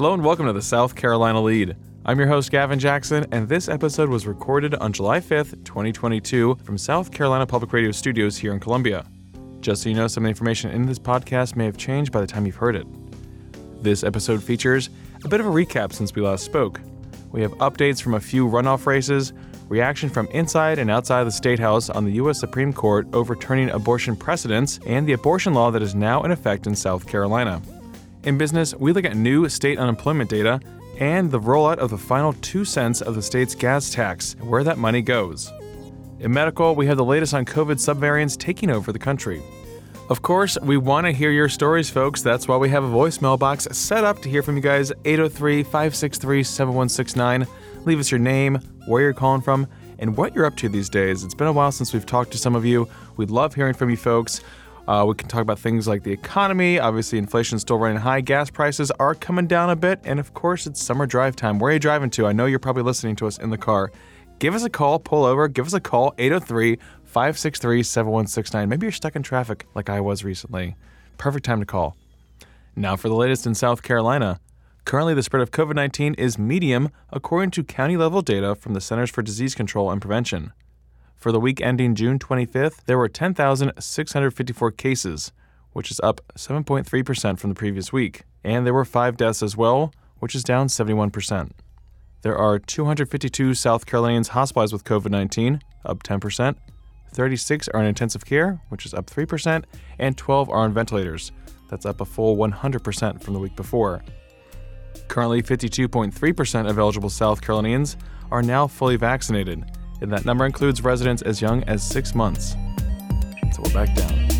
Hello and welcome to the South Carolina Lead. I'm your host, Gavin Jackson, and this episode was recorded on July 5th, 2022, from South Carolina Public Radio Studios here in Columbia. Just so you know, some of the information in this podcast may have changed by the time you've heard it. This episode features a bit of a recap since we last spoke. We have updates from a few runoff races, reaction from inside and outside the State House on the U.S. Supreme Court overturning abortion precedents, and the abortion law that is now in effect in South Carolina. In business, we look at new state unemployment data and the rollout of the final two cents of the state's gas tax and where that money goes. In medical, we have the latest on COVID subvariants taking over the country. Of course, we want to hear your stories, folks. That's why we have a voicemail box set up to hear from you guys 803 563 7169. Leave us your name, where you're calling from, and what you're up to these days. It's been a while since we've talked to some of you. We'd love hearing from you folks. Uh, we can talk about things like the economy. Obviously, inflation's still running high. Gas prices are coming down a bit. And of course, it's summer drive time. Where are you driving to? I know you're probably listening to us in the car. Give us a call, pull over, give us a call, 803 563 7169. Maybe you're stuck in traffic like I was recently. Perfect time to call. Now, for the latest in South Carolina. Currently, the spread of COVID 19 is medium, according to county level data from the Centers for Disease Control and Prevention. For the week ending June 25th, there were 10,654 cases, which is up 7.3% from the previous week. And there were five deaths as well, which is down 71%. There are 252 South Carolinians hospitalized with COVID 19, up 10%. 36 are in intensive care, which is up 3%, and 12 are on ventilators. That's up a full 100% from the week before. Currently, 52.3% of eligible South Carolinians are now fully vaccinated, and that number includes residents as young as six months. So we're back down.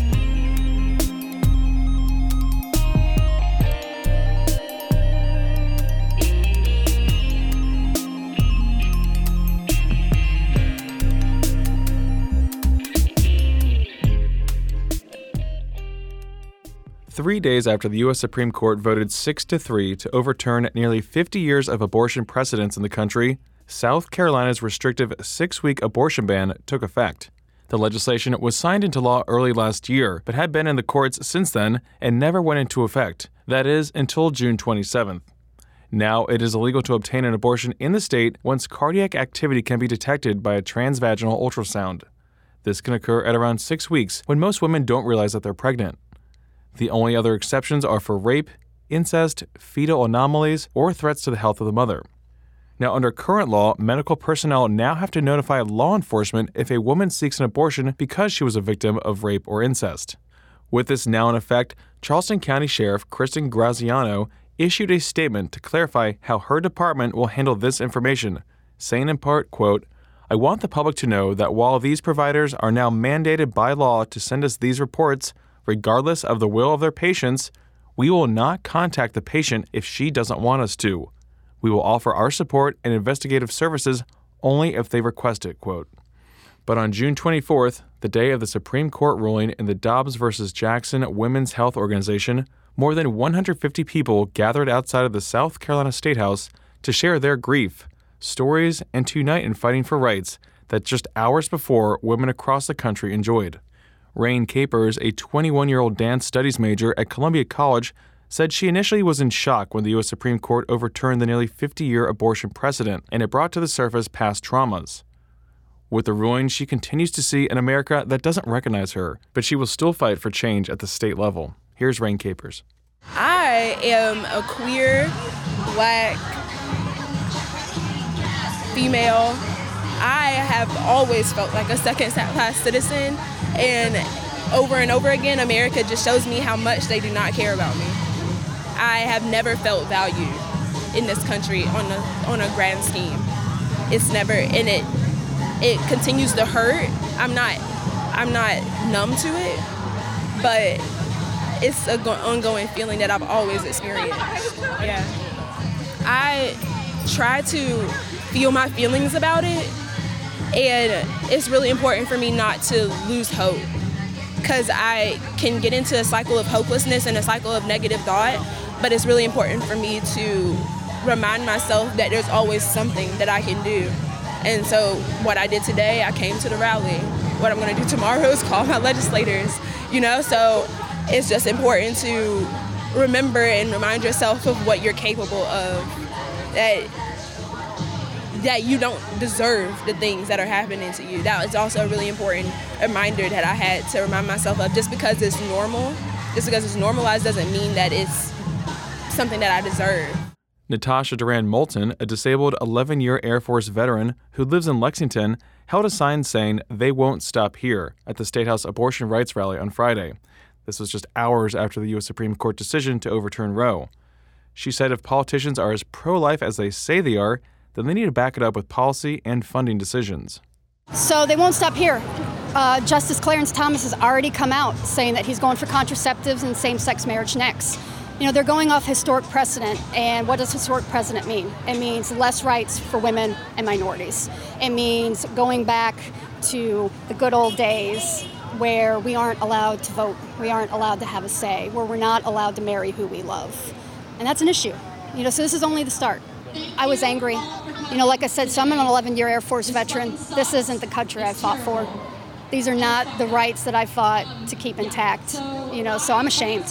Three days after the U.S. Supreme Court voted 6 to 3 to overturn nearly 50 years of abortion precedents in the country, South Carolina's restrictive six week abortion ban took effect. The legislation was signed into law early last year, but had been in the courts since then and never went into effect. That is, until June 27th. Now, it is illegal to obtain an abortion in the state once cardiac activity can be detected by a transvaginal ultrasound. This can occur at around six weeks when most women don't realize that they're pregnant. The only other exceptions are for rape, incest, fetal anomalies, or threats to the health of the mother. Now, under current law, medical personnel now have to notify law enforcement if a woman seeks an abortion because she was a victim of rape or incest. With this now in effect, Charleston County Sheriff Kristin Graziano issued a statement to clarify how her department will handle this information, saying in part, quote, I want the public to know that while these providers are now mandated by law to send us these reports, regardless of the will of their patients, we will not contact the patient if she doesn't want us to. We will offer our support and investigative services only if they request it, quote. But on June 24th, the day of the Supreme Court ruling in the Dobbs versus Jackson Women's Health Organization, more than 150 people gathered outside of the South Carolina State House to share their grief, stories, and to unite in fighting for rights that just hours before women across the country enjoyed. Rain Capers, a 21 year old dance studies major at Columbia College, said she initially was in shock when the U.S. Supreme Court overturned the nearly 50 year abortion precedent and it brought to the surface past traumas. With the ruling, she continues to see an America that doesn't recognize her, but she will still fight for change at the state level. Here's Rain Capers. I am a queer, black, female. I have always felt like a second class citizen, and over and over again, America just shows me how much they do not care about me. I have never felt valued in this country on a on a grand scheme. It's never and it it continues to hurt. I'm not I'm not numb to it, but it's an ongoing feeling that I've always experienced. Yeah. I try to feel my feelings about it, and it's really important for me not to lose hope because I can get into a cycle of hopelessness and a cycle of negative thought but it's really important for me to remind myself that there's always something that I can do. And so what I did today, I came to the rally. What I'm going to do tomorrow is call my legislators, you know? So it's just important to remember and remind yourself of what you're capable of. That that you don't deserve the things that are happening to you. That was also a really important reminder that I had to remind myself of. Just because it's normal, just because it's normalized doesn't mean that it's something that I deserve. Natasha Duran Moulton, a disabled 11 year Air Force veteran who lives in Lexington, held a sign saying, They won't stop here, at the State House abortion rights rally on Friday. This was just hours after the U.S. Supreme Court decision to overturn Roe. She said if politicians are as pro life as they say they are, then they need to back it up with policy and funding decisions. So they won't stop here. Uh, Justice Clarence Thomas has already come out saying that he's going for contraceptives and same sex marriage next. You know, they're going off historic precedent. And what does historic precedent mean? It means less rights for women and minorities. It means going back to the good old days where we aren't allowed to vote, we aren't allowed to have a say, where we're not allowed to marry who we love. And that's an issue. You know, so this is only the start. I was angry. You know, like I said, so I'm an 11 year Air Force veteran. This isn't the country I fought for. These are not the rights that I fought to keep intact. You know, so I'm ashamed.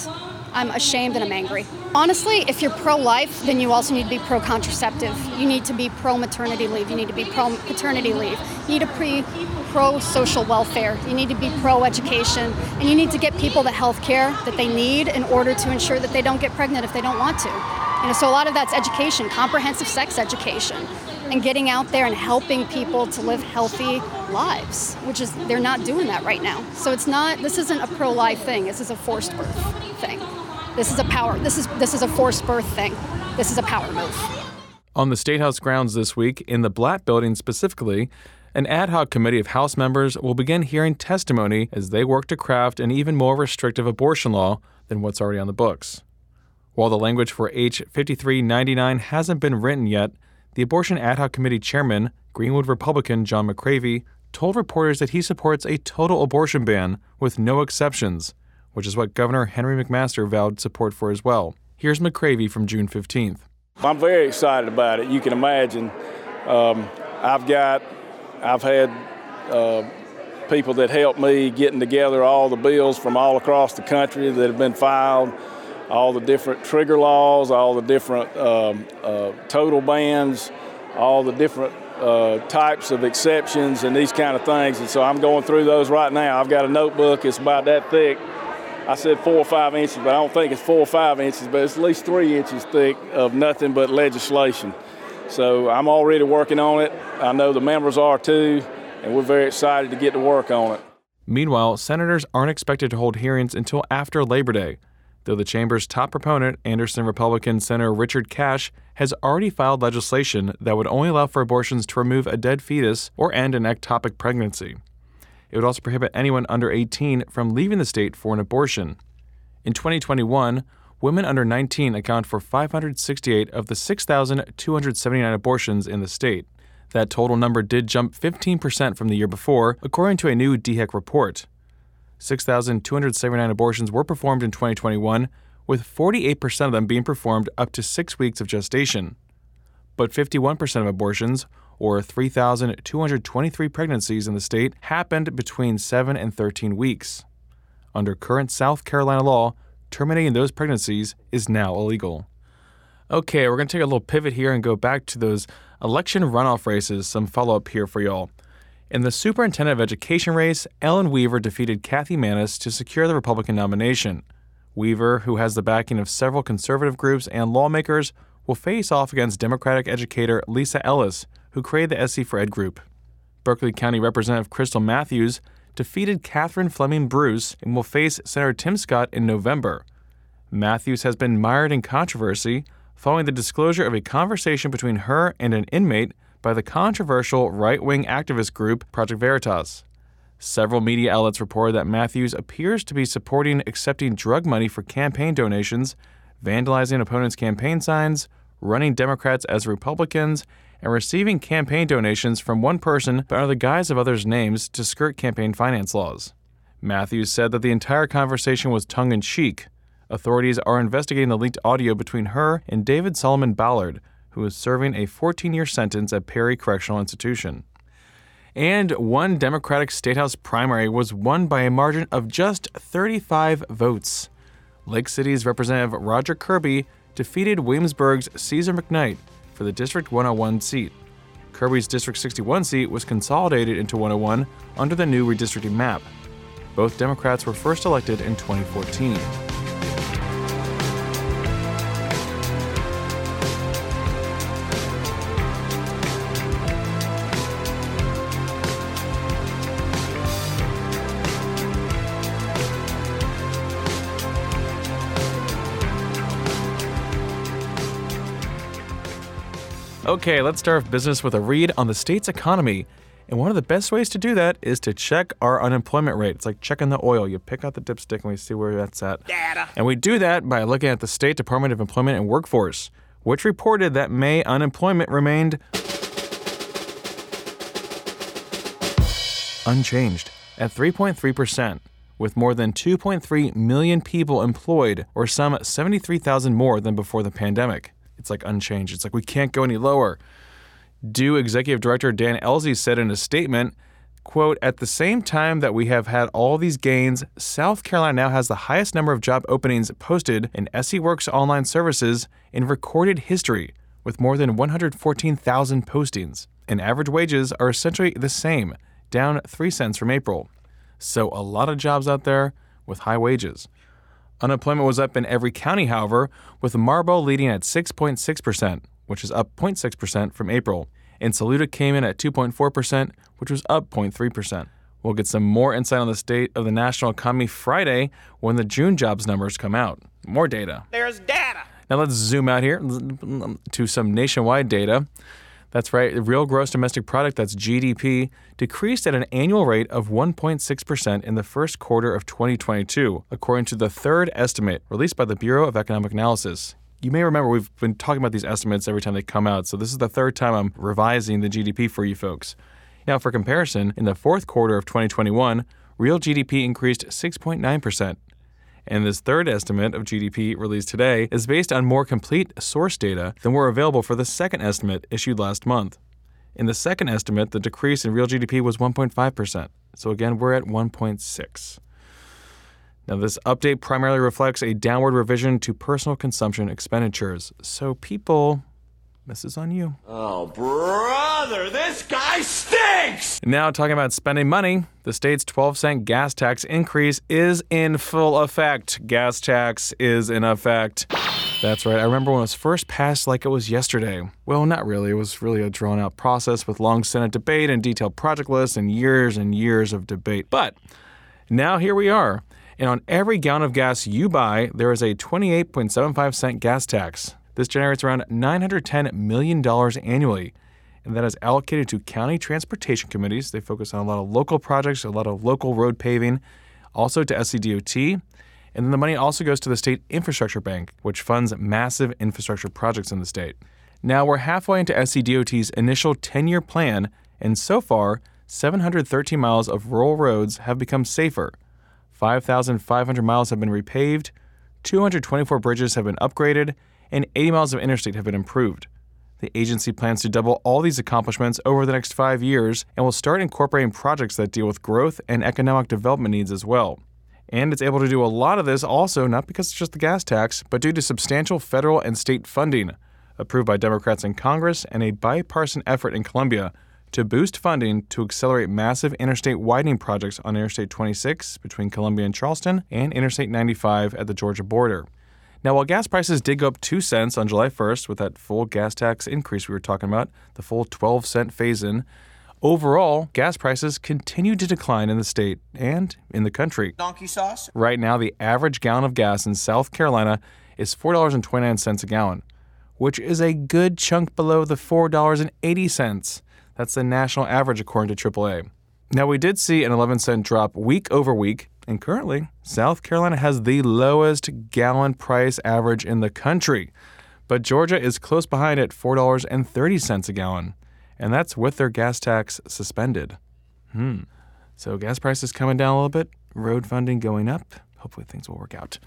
I'm ashamed and I'm angry. Honestly, if you're pro life, then you also need to be pro contraceptive. You need to be pro maternity leave. You need to be pro paternity leave. You need to be pro social welfare. You need to be pro education. And you need to get people the health care that they need in order to ensure that they don't get pregnant if they don't want to. You know, so a lot of that's education, comprehensive sex education, and getting out there and helping people to live healthy lives, which is they're not doing that right now. So it's not this isn't a pro-life thing. This is a forced birth thing. This is a power. This is this is a forced birth thing. This is a power move. On the State House grounds this week, in the Blatt building specifically, an ad hoc committee of House members will begin hearing testimony as they work to craft an even more restrictive abortion law than what's already on the books. While the language for H 5399 hasn't been written yet, the Abortion Ad Hoc Committee chairman, Greenwood Republican John McCravy, told reporters that he supports a total abortion ban with no exceptions, which is what Governor Henry McMaster vowed support for as well. Here's McCravy from June 15th. I'm very excited about it. You can imagine. Um, I've got, I've had uh, people that help me getting together all the bills from all across the country that have been filed all the different trigger laws, all the different um, uh, total bans, all the different uh, types of exceptions and these kind of things. And so I'm going through those right now. I've got a notebook, it's about that thick. I said four or five inches, but I don't think it's four or five inches, but it's at least three inches thick of nothing but legislation. So I'm already working on it. I know the members are too, and we're very excited to get to work on it. Meanwhile, senators aren't expected to hold hearings until after Labor Day though the chamber's top proponent, Anderson Republican Senator Richard Cash, has already filed legislation that would only allow for abortions to remove a dead fetus or end an ectopic pregnancy. It would also prohibit anyone under 18 from leaving the state for an abortion. In 2021, women under 19 account for 568 of the 6,279 abortions in the state. That total number did jump 15% from the year before, according to a new DHEC report. 6,279 abortions were performed in 2021, with 48% of them being performed up to six weeks of gestation. But 51% of abortions, or 3,223 pregnancies in the state, happened between 7 and 13 weeks. Under current South Carolina law, terminating those pregnancies is now illegal. Okay, we're going to take a little pivot here and go back to those election runoff races, some follow up here for y'all. In the superintendent of education race, Ellen Weaver defeated Kathy Maness to secure the Republican nomination. Weaver, who has the backing of several conservative groups and lawmakers, will face off against Democratic educator Lisa Ellis, who created the SC for Ed group. Berkeley County Representative Krystle Matthews defeated Catherine Fleming Bruce and will face Senator Tim Scott in November. Matthews has been mired in controversy following the disclosure of a conversation between her and an inmate by the controversial right wing activist group Project Veritas. Several media outlets report that Matthews appears to be supporting accepting drug money for campaign donations, vandalizing opponents' campaign signs, running Democrats as Republicans, and receiving campaign donations from one person but under the guise of others' names to skirt campaign finance laws. Matthews said that the entire conversation was tongue in cheek. Authorities are investigating the leaked audio between her and David Solomon Ballard, who is serving a 14 year sentence at Perry Correctional Institution. And one Democratic Statehouse primary was won by a margin of just 35 votes. Lake City's Representative Roger Kirby defeated Williamsburg's Cezar McKnight for the District 101 seat. Kirby's District 61 seat was consolidated into 101 under the new redistricting map. Both Democrats were first elected in 2014. Okay, let's start off business with a read on the state's economy. And one of the best ways to do that is to check our unemployment rate. It's like checking the oil. You pick out the dipstick and we see where that's at. Data. And we do that by looking at the State Department of Employment and Workforce, which reported that May unemployment remained unchanged at 3.3%, with more than 2.3 million people employed, or some 73,000 more than before the pandemic it's like unchanged. It's like we can't go any lower. DEW Executive Director Dan Ellzey said in a statement, quote, at the same time that we have had all these gains, South Carolina now has the highest number of job openings posted in SC Works online services in recorded history, with more than 114,000 postings. And average wages are essentially the same, down 3 cents from April. So a lot of jobs out there with high wages. Unemployment was up in every county, however, with Marlboro leading at 6.6%, which is up 0.6% from April, and Saluda came in at 2.4%, which was up 0.3%. We'll get some more insight on the state of the national economy Friday when the June jobs numbers come out. More data. There's data. Now let's zoom out here to some nationwide data. That's right, real gross domestic product, that's GDP, decreased at an annual rate of 1.6% in the first quarter of 2022, according to the third estimate released by the Bureau of Economic Analysis. You may remember we've been talking about these estimates every time they come out, so this is the third time I'm revising the GDP for you folks. Now, for comparison, in the fourth quarter of 2021, real GDP increased 6.9%, and this third estimate of GDP released today is based on more complete source data than were available for the second estimate issued last month. In the second estimate, the decrease in real GDP was 1.5%. So again, we're at 1.6. Now, this update primarily reflects a downward revision to personal consumption expenditures. So people this is on you. Oh, brother, this guy stinks! Now, talking about spending money, the state's 12 cent gas tax increase is in full effect. Gas tax is in effect. That's right. I remember when it was first passed like it was yesterday. Well, not really. It was really a drawn out process with long Senate debate and detailed project lists and years and years of debate. But now here we are. And on every gallon of gas you buy, there is a 28.75 cent gas tax. This generates around $910 million annually, and that is allocated to county transportation committees. They focus on a lot of local projects, a lot of local road paving, also to SCDOT. And then the money also goes to the State Infrastructure Bank, which funds massive infrastructure projects in the state. Now we're halfway into SCDOT's initial 10 year plan, and so far, 713 miles of rural roads have become safer. 5,500 miles have been repaved, 224 bridges have been upgraded, and 80 miles of interstate have been improved. The agency plans to double all these accomplishments over the next five years and will start incorporating projects that deal with growth and economic development needs as well. And it's able to do a lot of this also not because it's just the gas tax, but due to substantial federal and state funding, approved by Democrats in Congress and a bipartisan effort in Columbia to boost funding to accelerate massive interstate widening projects on Interstate 26 between Columbia and Charleston and Interstate 95 at the Georgia border. Now, while gas prices did go up 2 cents on July 1st with that full gas tax increase we were talking about, the full 12 cent phase in, overall, gas prices continue to decline in the state and in the country. Donkey sauce? Right now, the average gallon of gas in South Carolina is $4.29 a gallon, which is a good chunk below the $4.80. That's the national average according to AAA. Now, we did see an 11 cent drop week over week and currently, South Carolina has the lowest gallon price average in the country. But Georgia is close behind at $4.30 a gallon. And that's with their gas tax suspended. Hmm. So gas prices coming down a little bit, road funding going up. Hopefully things will work out.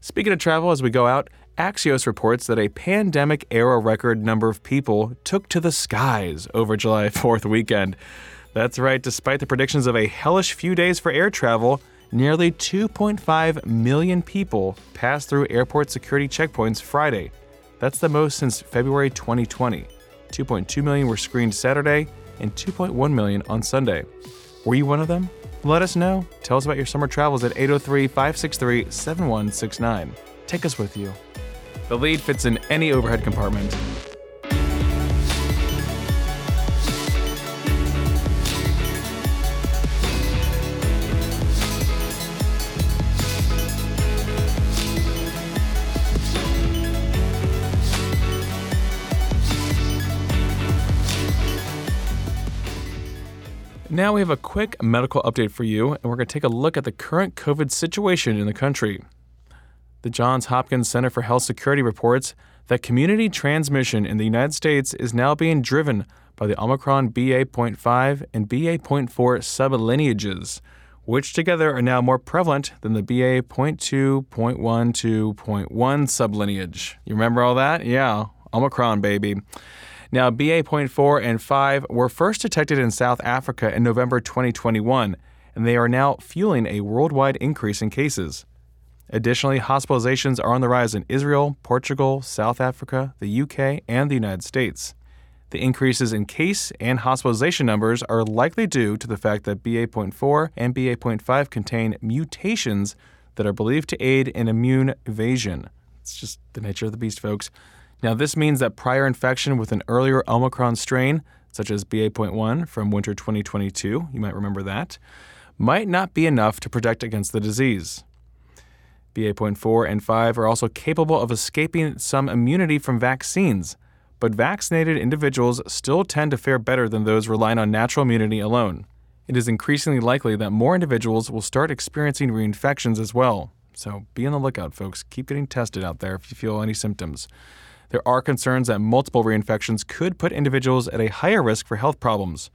Speaking of travel, as we go out, Axios reports that a pandemic era record number of people took to the skies over July 4th weekend. That's right, despite the predictions of a hellish few days for air travel, nearly 2.5 million people passed through airport security checkpoints Friday. That's the most since February 2020. 2.2 million were screened Saturday and 2.1 million on Sunday. Were you one of them? Let us know. Tell us about your summer travels at 803 563 7169. Take us with you. The lead fits in any overhead compartment. Now we have a quick medical update for you, and we're going to take a look at the current COVID situation in the country. The Johns Hopkins Center for Health Security reports that community transmission in the United States is now being driven by the Omicron BA.5 and BA.4 sublineages, which together are now more prevalent than the BA.2.1.2.1 sublineage. You remember all that? Yeah, Omicron, baby. Now, BA.4 and 5 were first detected in South Africa in November 2021, and they are now fueling a worldwide increase in cases. Additionally, hospitalizations are on the rise in Israel, Portugal, South Africa, the UK, and the United States. The increases in case and hospitalization numbers are likely due to the fact that BA.4 and BA.5 contain mutations that are believed to aid in immune evasion. It's just the nature of the beast, folks. Now, this means that prior infection with an earlier Omicron strain, such as BA.1 from winter 2022, you might remember that, might not be enough to protect against the disease. BA.4 and 5 are also capable of escaping some immunity from vaccines, but vaccinated individuals still tend to fare better than those relying on natural immunity alone. It is increasingly likely that more individuals will start experiencing reinfections as well. So be on the lookout, folks. Keep getting tested out there if you feel any symptoms. There are concerns that multiple reinfections could put individuals at a higher risk for health problems,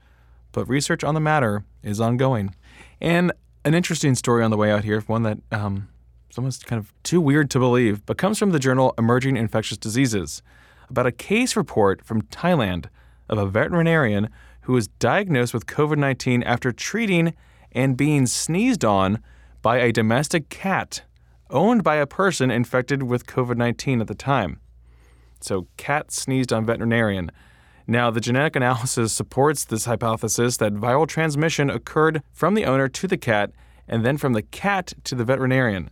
but research on the matter is ongoing. And an interesting story on the way out here, one that um, almost kind of too weird to believe, but comes from the journal Emerging Infectious Diseases about a case report from Thailand of a veterinarian who was diagnosed with COVID 19 after treating and being sneezed on by a domestic cat owned by a person infected with COVID 19 at the time. So, cat sneezed on veterinarian. Now, the genetic analysis supports this hypothesis that viral transmission occurred from the owner to the cat and then from the cat to the veterinarian.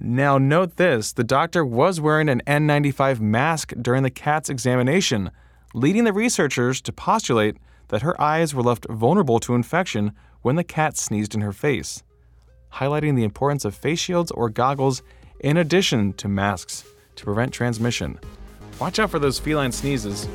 Now, note this the doctor was wearing an N95 mask during the cat's examination, leading the researchers to postulate that her eyes were left vulnerable to infection when the cat sneezed in her face, highlighting the importance of face shields or goggles in addition to masks to prevent transmission. Watch out for those feline sneezes.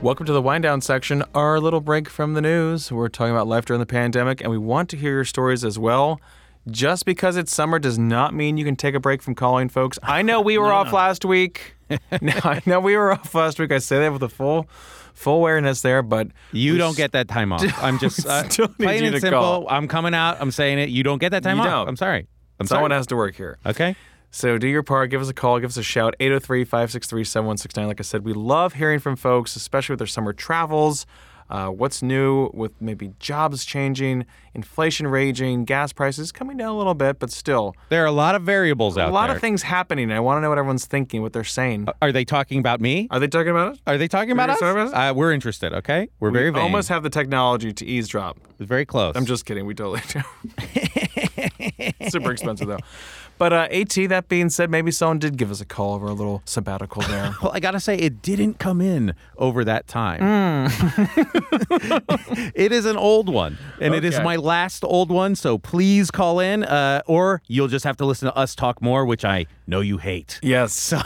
Welcome to the wind down section, our little break from the news. We're talking about life during the pandemic, and we want to hear your stories as well. Just because it's summer does not mean you can take a break from calling, folks. I know we were No, off no. last week. no, I know we were off last week. I say that with a full, full awareness there, but You don't get that time off. I'm just uh, plain you and to simple. call. I'm coming out. I'm saying it. You don't get that time You off. don't. I'm sorry. I'm Someone sorry. has to work here. Okay. So do your part. Give us a call. Give us a shout. 803 563 7169. Like I said, we love hearing from folks, especially with their summer travels. Uh, what's new with maybe jobs changing, inflation raging, gas prices coming down a little bit, but still There are a lot of variables out there. a lot there. of things happening. I want to know what everyone's thinking, what they're saying. Are they talking about me? Are they talking about us? Are they talking about us? talking about Uh, we're interested. Okay. We're very we vain. almost have the technology to eavesdrop. It's very close. I'm just kidding. We totally do. Super expensive though. But uh, At, that being said, maybe someone did give us a call over a little sabbatical there. Well, I gotta say, it didn't come in over that time. it is an old one, and it is my last old one. So please call in, uh, or you'll just have to listen to us talk more, which I know you hate. yes. So,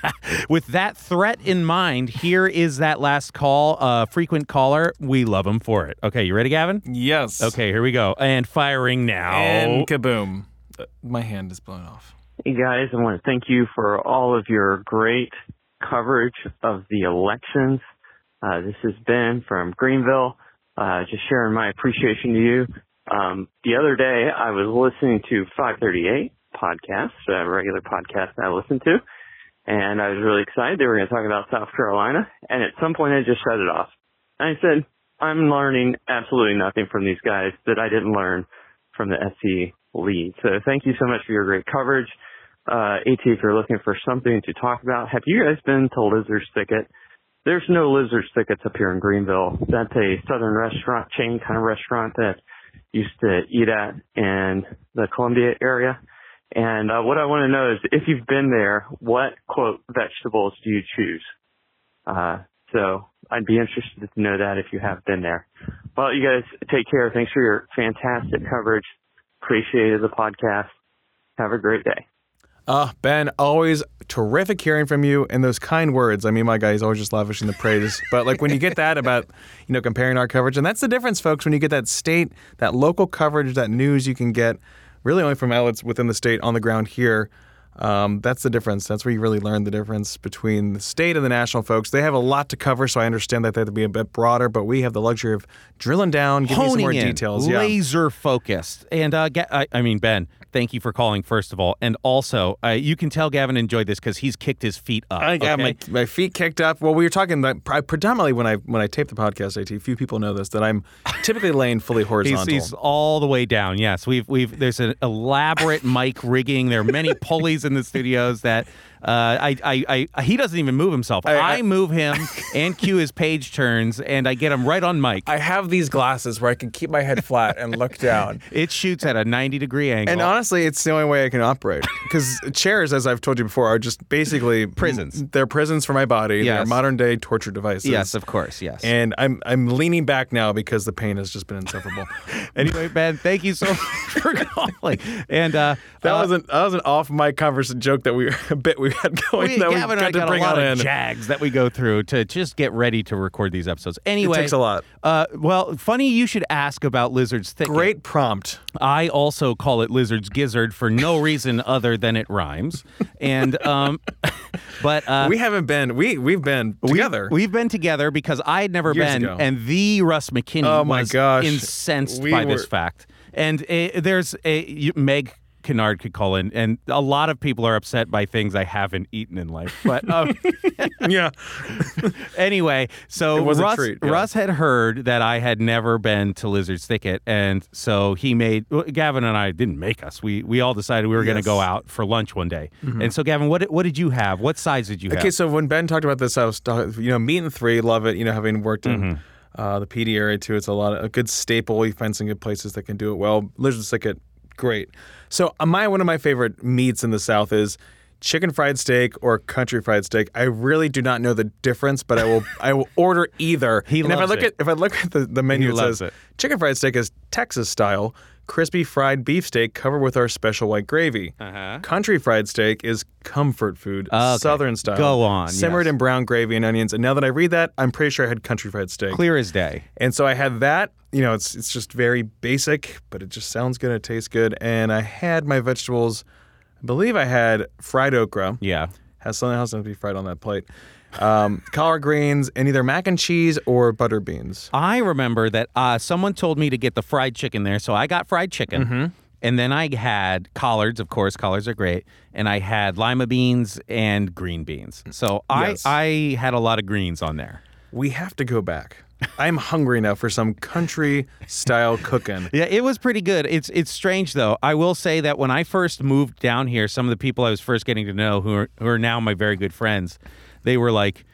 with that threat in mind, here is that last call. Uh, frequent caller, we love him for it. Okay, you ready, Gavin? Yes. Okay, here we go. And firing now. And kaboom. My hand is blown off. Hey guys, I want to thank you for all of your great coverage of the elections. Uh, this is Ben from Greenville. Uh, just sharing my appreciation to you. Um, the other day, I was listening to 538 podcast, a regular podcast I listen to, and I was really excited they were going to talk about South Carolina. And at some point, I just shut it off. And I said, I'm learning absolutely nothing from these guys that I didn't learn from the SC lead. So thank you so much for your great coverage. Uh, AT, if you're looking for something to talk about, have you guys been to Lizard's Thicket? There's no Lizard's Thickets up here in Greenville. That's a southern restaurant chain kind of restaurant that used to eat at in the Columbia area. And uh, what I want to know is if you've been there, what quote vegetables do you choose? Uh, so I'd be interested to know that if you have been there. Well, you guys take care. Thanks for your fantastic coverage. Appreciated the podcast. Have a great day. Uh, Ben, always terrific hearing from you and those kind words. I mean, my guy, he's always just lavishing the praise. but like when you get that about, you know, comparing our coverage, and that's the difference, folks, when you get that state, that local coverage, that news you can get really only from outlets within the state on the ground here. Um, that's the difference. That's where you really learn the difference between the state and the national folks. They have a lot to cover, so I understand that they have to be a bit broader, but we have the luxury of drilling down, giving you some Honing more in, details. Yeah. laser focused. And uh, Ga- I, I mean, Ben, thank you for calling first of all, and also uh, you can tell Gavin enjoyed this because he's kicked his feet up. I got okay? my, my feet kicked up. Well, we were talking that predominantly when I when I tape the podcast. At few people know this that I'm typically laying fully He's, horizontal. he's all the way down. Yes, we've we've there's an elaborate mic rigging. There are many pulleys in the studios that uh, I, I I he doesn't even move himself. I, I- move him and cue his page turns, and I get him right on mic. I have these glasses where I can keep my head flat and look down. it shoots at a 90 degree angle. And honestly, it's the only way I can operate because chairs, as I've told you before, are just basically Prisons. They're prisons for my body. They're modern day torture devices. yes, of course, yes. And I'm I'm leaning back now because the pain has just been insufferable. anyway, Ben, thank you so much for calling. And uh, That uh, was an that was an off mic conversation joke that we were a bit we had going we, that Gavin we got to got bring a lot of in. jags that we go through to just get ready to record these episodes. Anyway, takes a lot. Uh, well, funny you should ask about Lizard's Thicket. Great prompt. I also call it Lizard's Gizzard for no reason other than it rhymes. And um, but uh, we haven't been we we've been together. We've been together because I had never Years been, ago. and the Russ McKinney Oh my was gosh. incensed We by this fact. And uh, there's a Meg Kinnard could call in, and a lot of people are upset by things I haven't eaten in life. But um, yeah. anyway, so It was a Russ, treat, yeah. Russ had heard that I had never been to Lizard's Thicket, and so he made well, Gavin and I didn't make us. We we all decided we were going to Mm-hmm. go out for lunch one day. And so, Gavin, what what did you have? What size did you have? Okay, so when Ben talked about this, I was you know meat and three, love it. You know, having worked in Mm-hmm. uh, the Pee Dee area too, it's a lot of a good staple. You find some good places that can do it well. Lizard's Thicket, great. So uh, my one of my favorite meats in the South is chicken fried steak or country fried steak. I really do not know the difference, but I will I will order either. He and if I look it. at if I look at the, the menu, He it says it. chicken fried steak is Texas style. Crispy fried beef steak covered with our special white gravy. Uh-huh. Country fried steak is comfort food, Okay. southern style. Go on, Simmered yes. in brown gravy and onions. And now that I read that, I'm pretty sure I had country fried steak. Clear as day. And so I had that. You know, it's it's just very basic, but it just sounds good. It tastes good. And I had my vegetables. I believe I had fried okra. Yeah. Has something else to be fried on that plate. Um, collard greens and either mac and cheese or butter beans. I remember that uh, someone told me to get the fried chicken there, so I got fried chicken. Mm-hmm. And then I had collards, of course, collards are great. And I had lima beans and green beans. So Yes. I, I had a lot of greens on there. We have to go back. I'm hungry now for some country style cooking. Yeah, it was pretty good. It's it's strange though. I will say that when I first moved down here, some of the people I was first getting to know, who are who are now my very good friends, they were like,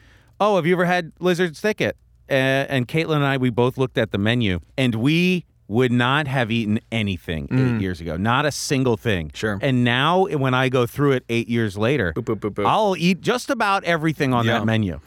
"Oh, have you ever had Lizard's Thicket?" Uh, and Caitlin and I, we both looked at the menu, and we would not have eaten anything eight years ago, not a single thing. Mm. Sure. And now, when I go through it eight years later, boop, boop, boop. I'll eat just about everything on Yeah. that menu.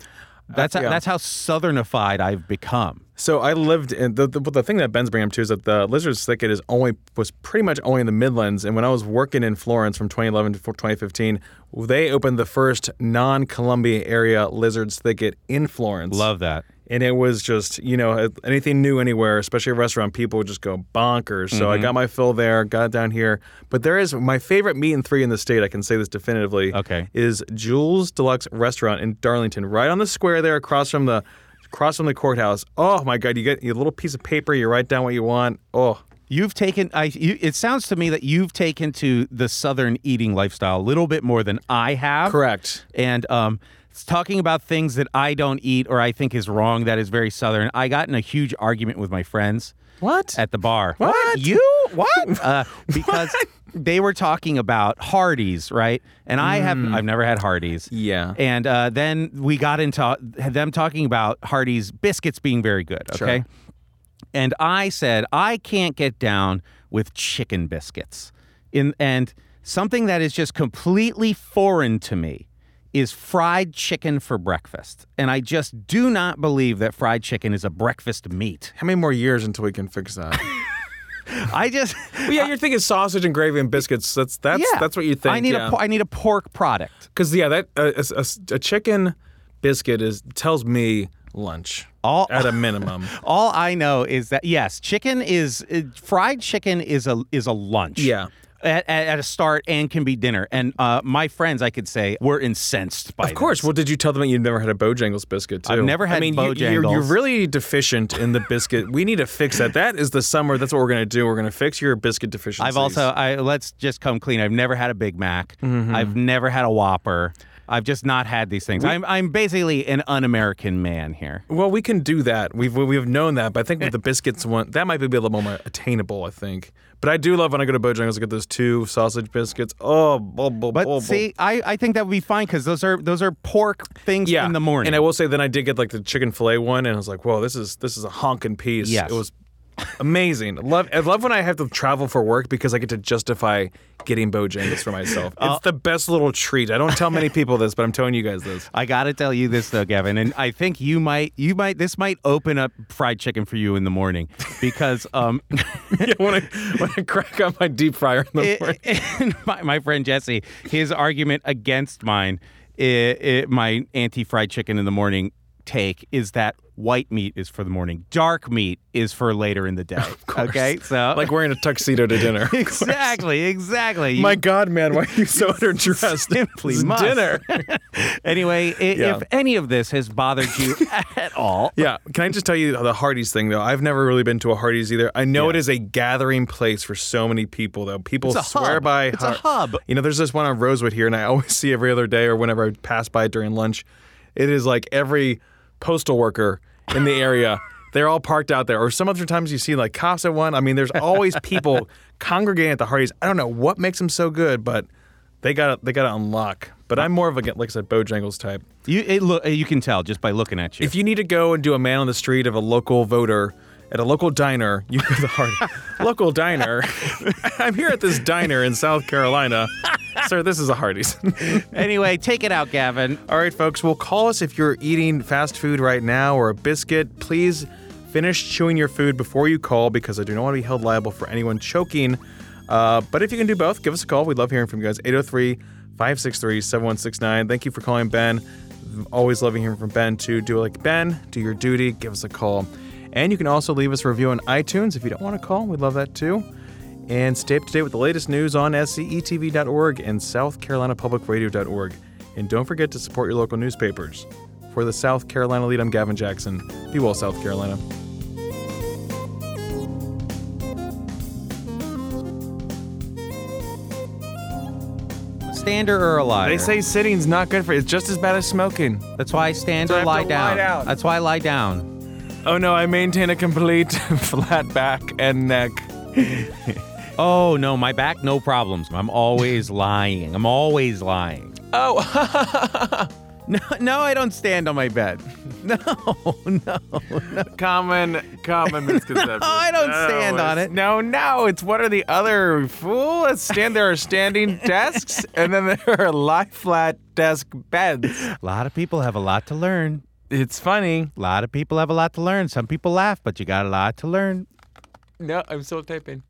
That's yeah. that's how southernified I've become. So I lived in the, the the thing that Ben's bringing up too is that the Lizard's Thicket is only was pretty much only in the Midlands. And when I was working in Florence from 2011 to 2015, they opened the first non-Columbia area Lizard's Thicket in Florence. Love that. And it was just you know anything new anywhere, especially a restaurant, people would just go bonkers. So Mm-hmm. I got my fill there, got it down here. But there is my favorite meat and three in the state. I can say this definitively. Okay. is Jewel's Deluxe Restaurant in Darlington, right on the square there, across from the across from the courthouse. Oh my God, you get your little piece of paper, you write down what you want. Oh, You've taken. I. You, it sounds to me that you've taken to the southern eating lifestyle a little bit more than I have. Correct. And um, it's talking about things that I don't eat or I think is wrong. That is very southern. I got in a huge argument with my friends. What? At the bar. What? You? What? uh, because they were talking about Hardee's, right? And I have. I've never had Hardee's. Yeah. And uh, then we got into them talking about Hardee's biscuits being very good. Okay. Sure. And I said I can't get down with chicken biscuits. In and something that is just completely foreign to me is fried chicken for breakfast. And I just do not believe that fried chicken is a breakfast meat. How many more years until we can fix that? I just well, yeah, you're thinking sausage and gravy and biscuits. That's that's yeah. that's what you think. I need yeah. a need a pork product. Because yeah, that uh, a, a- a chicken biscuit is tells me lunch All at a minimum. All I know is that yes, chicken is uh, fried chicken is a is a lunch. Yeah. At, at, a start and can be dinner. And uh, my friends, I could say, were incensed by it. Of course. this. Well, did you tell them that you'd never had a Bojangles biscuit too? I've never had I mean, you- you're, you're really deficient in the biscuit. we need to fix that. That is the summer. That's what we're gonna do. We're gonna fix your biscuit deficiency. I've also I let's just come clean. I've never had a Big Mac. Mm-hmm. I've never had a Whopper. I've just not had these things. I'm I'm basically an un-American man here. Well, we can do that. We've we've known that, but I think with the biscuits one, that might be a little more attainable. I think. But I do love when I go to Bojangles. I get those two sausage biscuits. Oh, But see, I, I think that would be fine because those are those are pork things yeah, in the morning. And I will say, then I did get like the chicken fillet one, and I was like, "Whoa, this is this is a honking piece." Yes. it was amazing. Love I love when I have to travel for work because I get to justify getting Bojangles for myself. Uh, It's the best little treat. I don't tell many people this, but I'm telling you guys this. I got to tell you this though, Gavin, and I think you might you might this might open up fried chicken for you in the morning because um yeah, when I when I crack on my deep fryer in the morning. and my, my friend Jesse, his argument against mine, i i my anti-fried chicken in the morning take is that white meat is for the morning, dark meat is for later in the day. Okay, so like wearing a tuxedo to dinner. exactly, exactly. You My God, man, why are you so underdressed? simply must. dinner. anyway, Yeah. if any of this has bothered you at all, Yeah, can I just tell you the Hardee's thing though? I've never really been to a Hardee's either. I know Yeah. it is a gathering place for so many people though. People swear hub. by It's a hub. You know, there's this one on Rosewood here, and I always see every other day or whenever I pass by during lunch. It is like every postal worker in the area. They're all parked out there. Or some other times you see like cops at one. I mean, there's always people congregating at the Hardee's. I don't know what makes them so good, but they got they got to unlock. But I'm more of a like I said, Bojangles type. you it look you can tell just by looking at you. If you need to go and do a man on the street of a local voter at a local diner, you go to the hard local diner. I'm here at this diner in South Carolina. Sir, this is a Hardee's. anyway, take it out, Gavin. All right, folks, well, call us if you're eating fast food right now or a biscuit. Please finish chewing your food before you call because I do not want to be held liable for anyone choking. Uh, but if you can do both, give us a call. We'd love hearing from you guys. 803 563 7169. Thank you for calling Ben. Always loving hearing from Ben, too. Do it like Ben, do your duty, give us a call. And you can also leave us a review on iTunes if you don't want to call. We'd love that too. And stay up to date with the latest news on scetv.org and southcarolinapublicradio.org. And don't forget to support your local newspapers. For the South Carolina lead, I'm Gavin Jackson. Be well, South Carolina. Stander or a liar? They say sitting's not good for you. It's just as bad as smoking. That's why I stand So I or have lie to down. lie down. That's why I lie down. Oh no, I maintain a complete flat back and neck. Oh no, my back, no problems. I'm always lying. I'm always lying. Oh, No, no, I don't stand on my bed. No, no. common, common misconception. No, I don't stand on it. No, no, it's what are the other fool? Let's stand there are standing desks, and then there are lie flat desk beds. A lot of people have a lot to learn. It's funny. A lot of people have a lot to learn. Some people laugh, but you got a lot to learn. No, I'm still typing.